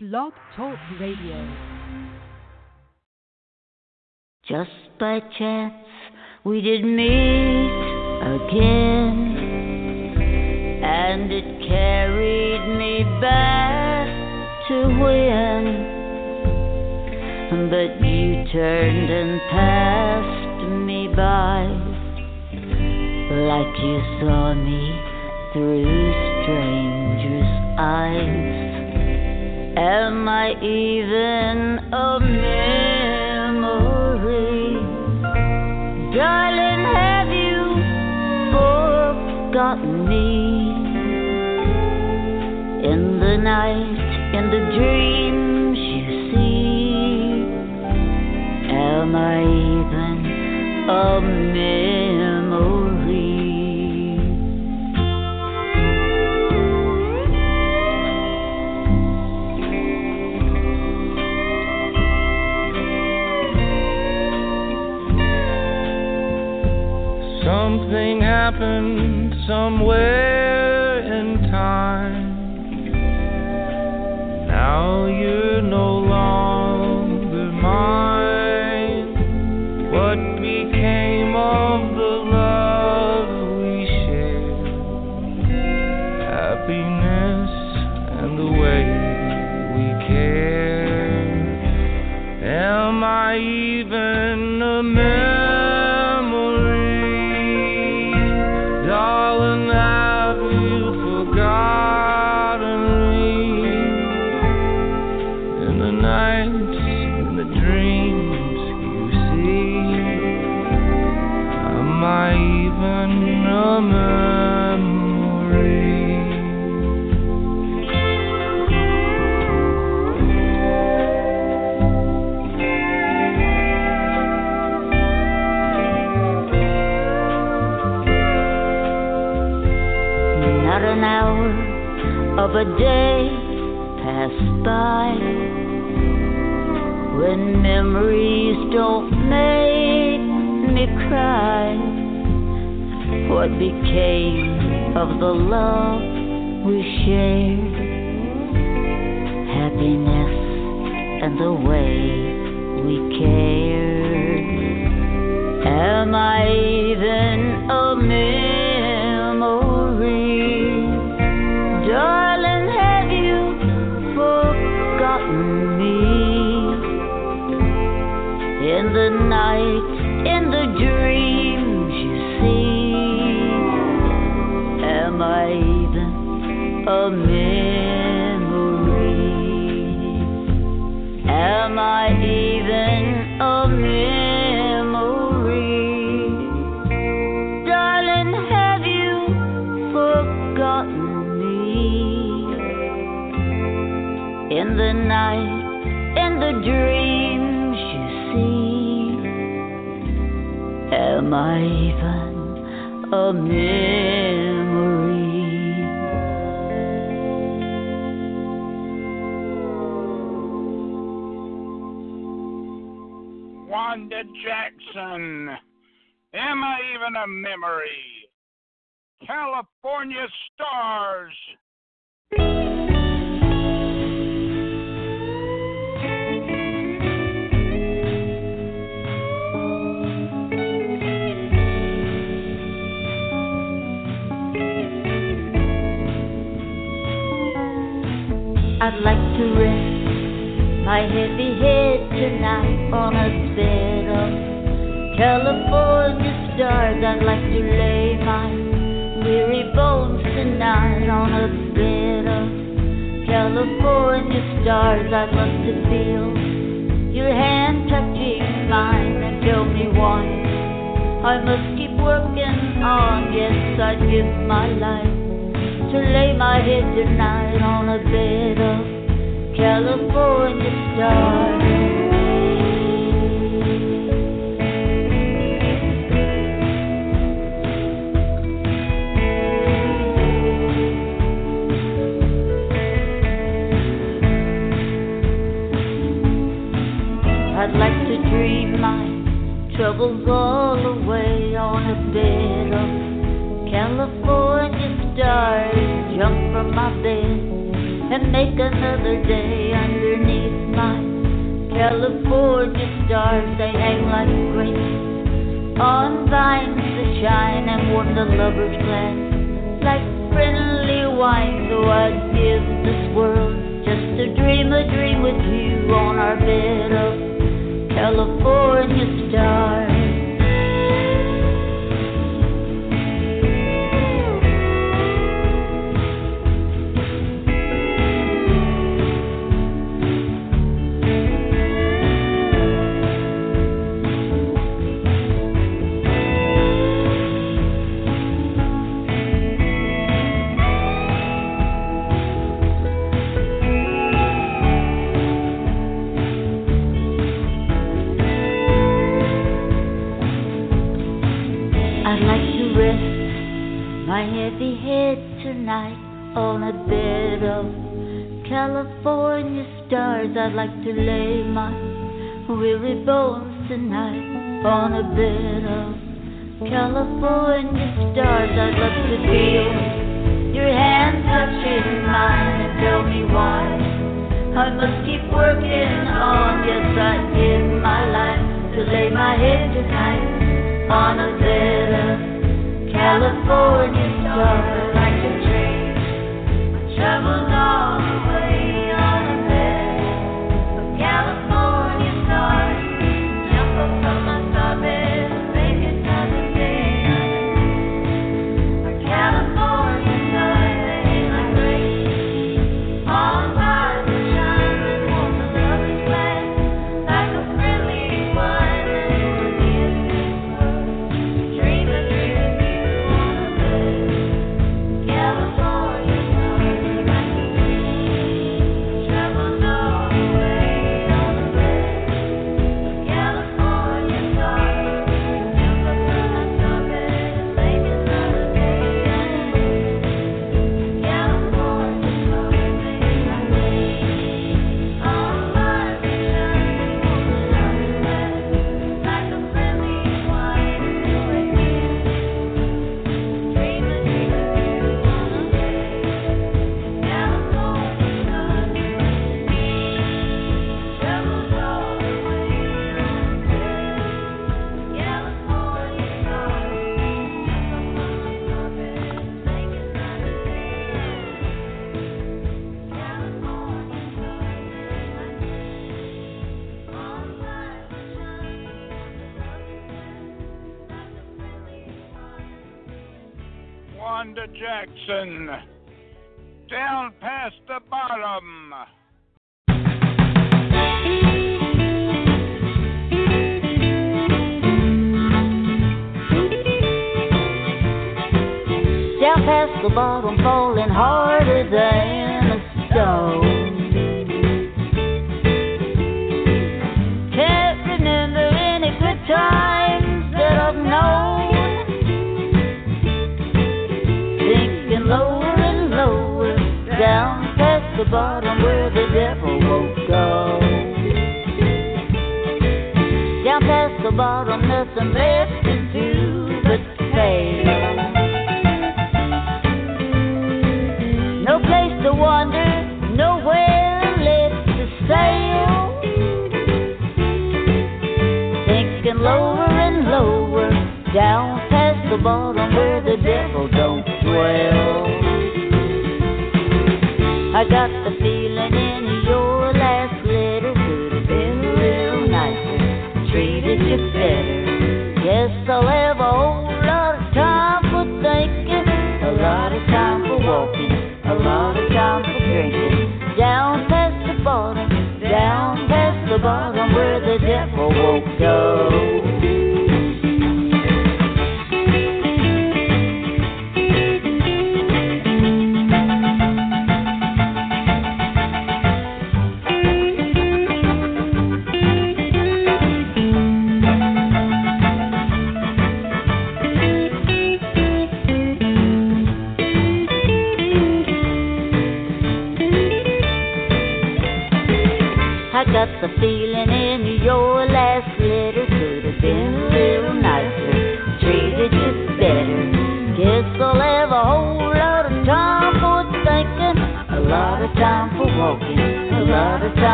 Blog Talk Radio. Just by chance, we did meet again, and it carried me back to when. But you turned and passed me by, like you saw me through strangers' eyes. Am I even a memory? Darling, have you forgotten me? In the night, in the dreams you see, am I even a memory? And the way we cared. Am I even a memory? Wanda Jackson. Am I even a memory? California Stars. I'd like to rest my heavy head tonight on a bed of California stars. I'd like to lay my weary bones tonight on a bed of California stars. I'd love to feel your hand touching mine and tell me why I must keep working on. Yes, I'd give my life to lay my head tonight on a bed of California stars. I'd like to dream my troubles all away on a bed of California Jump from my bed and make another day underneath my California stars. They hang like grapes on vines that shine and warm the lover's glass like friendly wine. So I'd give this world just to dream a dream with you on our bed of California stars. I'd like to rest my heavy head tonight on a bed of California stars. I'd like to lay my weary bones tonight on a bed of California stars. I'd love to feel your hand touching mine and tell me why I must keep working on. Yes, I'd give my life to lay my head tonight on a of California stars. Jackson. Down past the bottom. Down past the bottom, falling harder than a stone. Bottom where the drinking. Down past the bottom, down past the bottom where the devil won't go.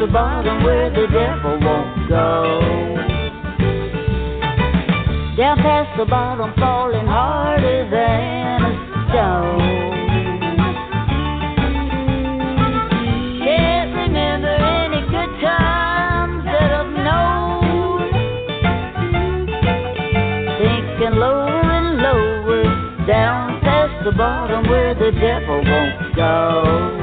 the bottom where the devil won't go. Down past the bottom, falling harder than a stone. Lower and lower, down past the bottom where the devil won't go.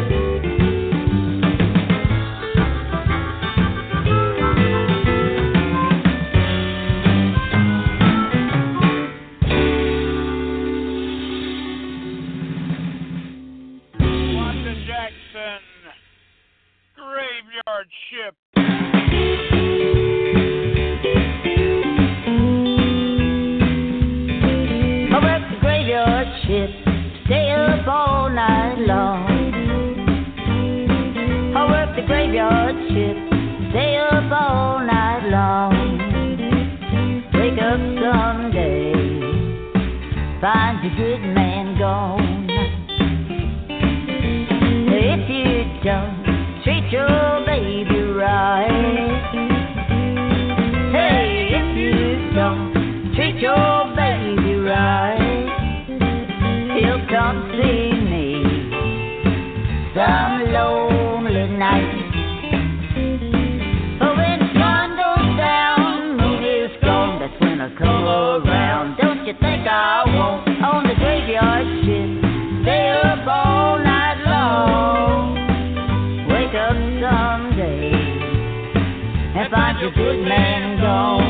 a good man gone.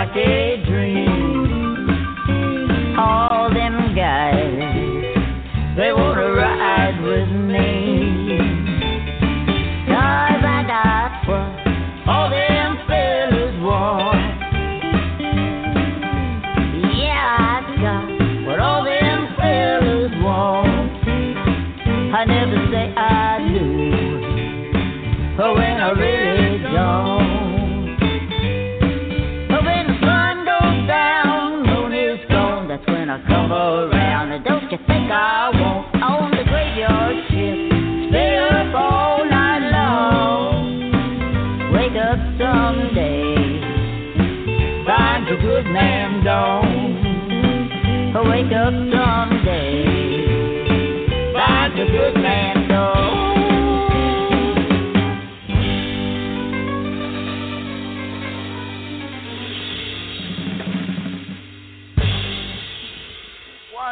Stockade.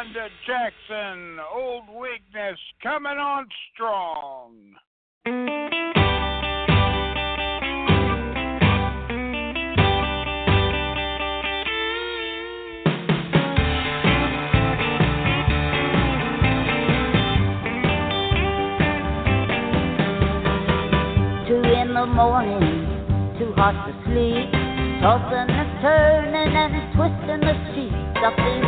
Wanda Jackson, Old Weakness, coming on strong. Two in the morning, too hot to sleep, tossing and turning and twisting the sheets up the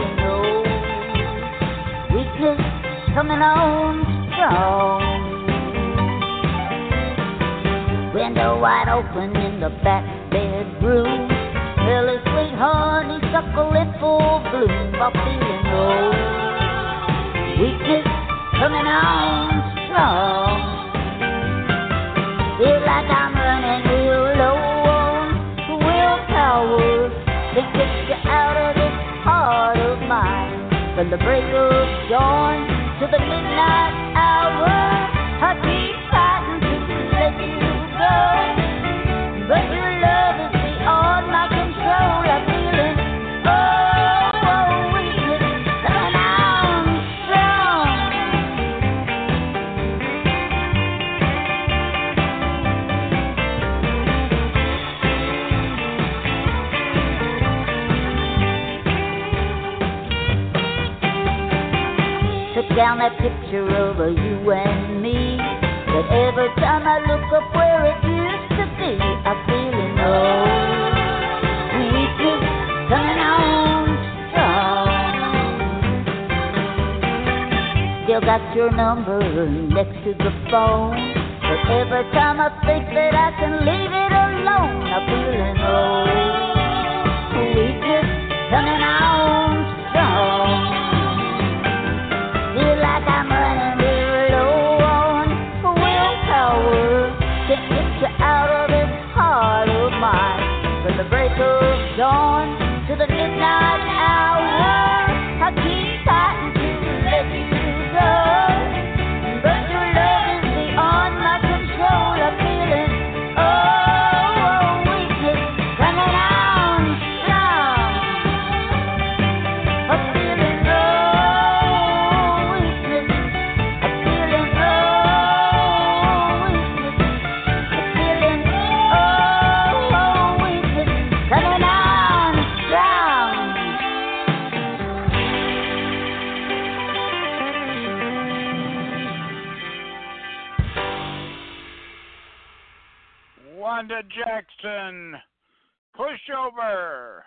coming on strong. Window wide open in the back bedroom. Early sweetheart, honeysuckle in full bloom. Coffee and roll. We just coming on strong. Feel like I'm running real low on willpower to get you out of this heart of mine. From the break of dawn to the midnight hour. Picture of you and me. But every time I look up where it used to be, I'm feeling old. Weakness coming on strong. Still got your number next to the phone. But every time I think that I can leave it alone, I'm feeling old. Weakness coming on Jackson, pushover.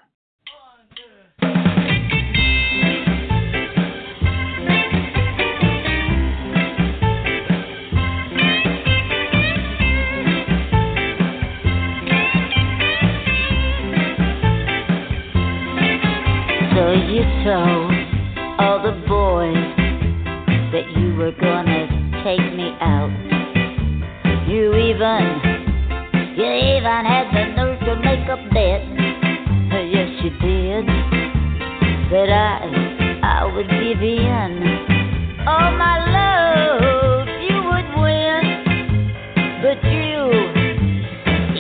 So you told all the boys that you were gonna take me out. You even, you even had the nerve to make a bet. Yes, you did. That I, I would give in. Oh my love, you would win, but you,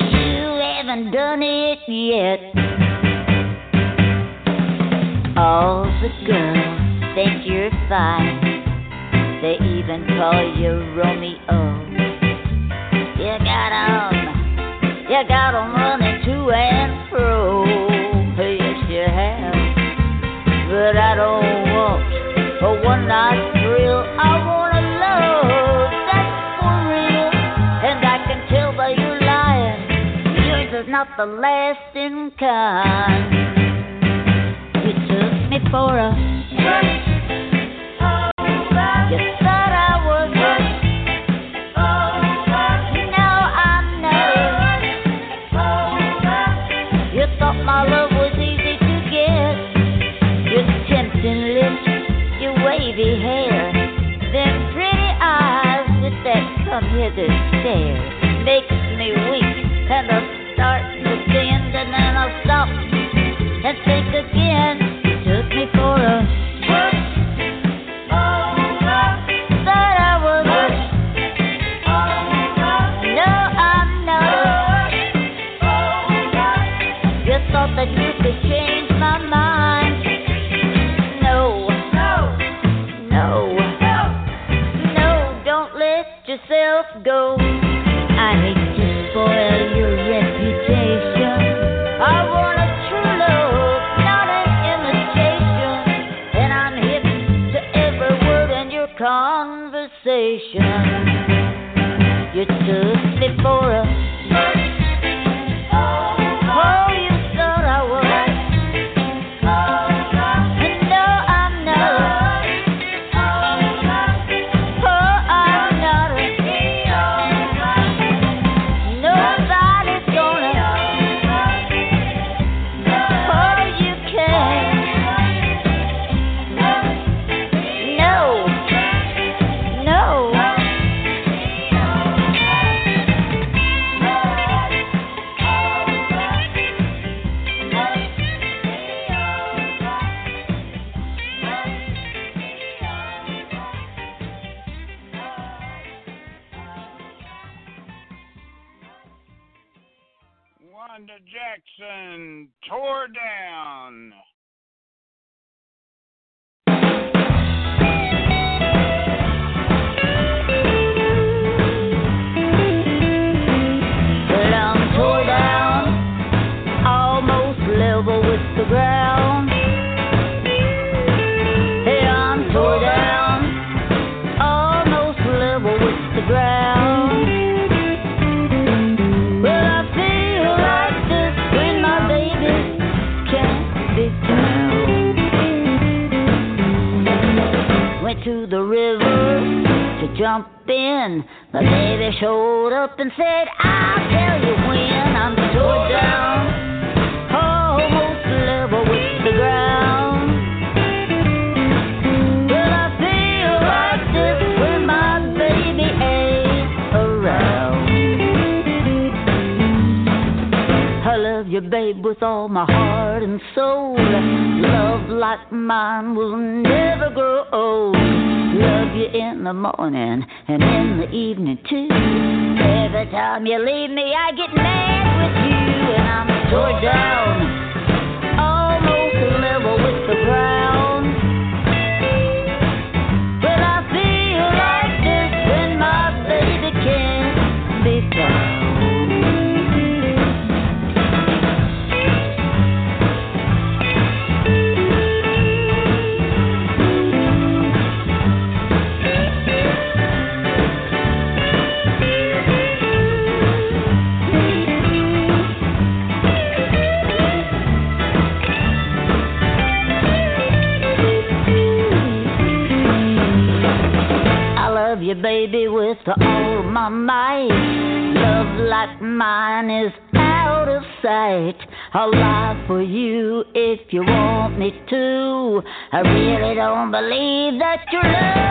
you haven't done it yet. All the girls think you're fine. They even call you Romeo. Is not the last in kind. You took me for a You thought I was your wavy hair, them pretty eyes with that come hither stare The baby showed up and said, I'll tell you when I'm so down. babe, with all my heart and soul. Love like mine will never grow old. Love you in the morning and in the evening too. Every time you leave me, I get mad with you, and I'm tore down, almost level with the ground. Let's love.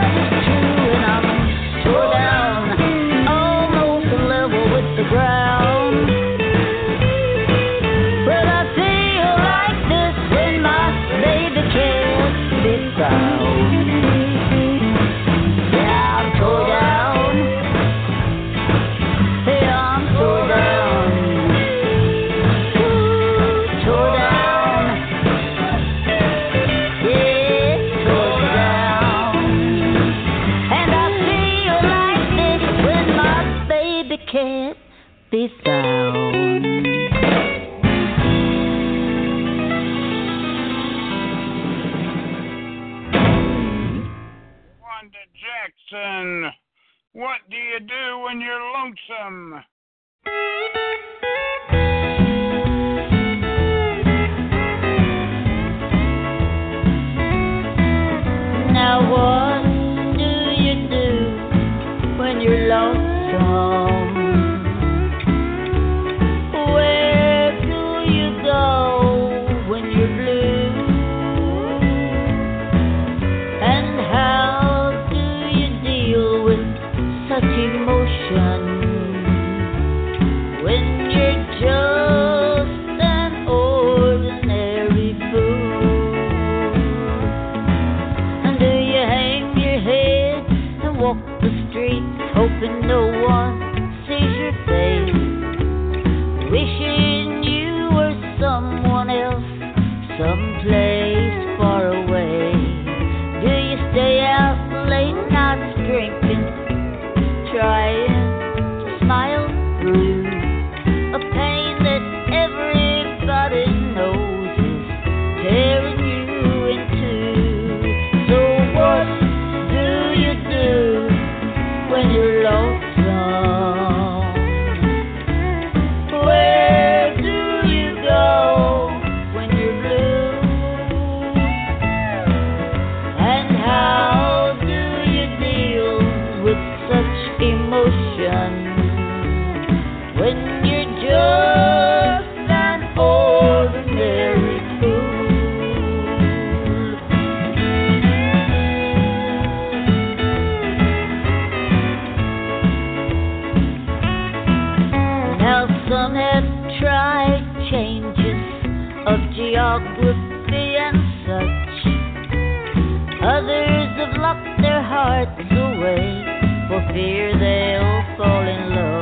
some have tried changes of geography and such. Others have locked their hearts away for fear they'll fall in love.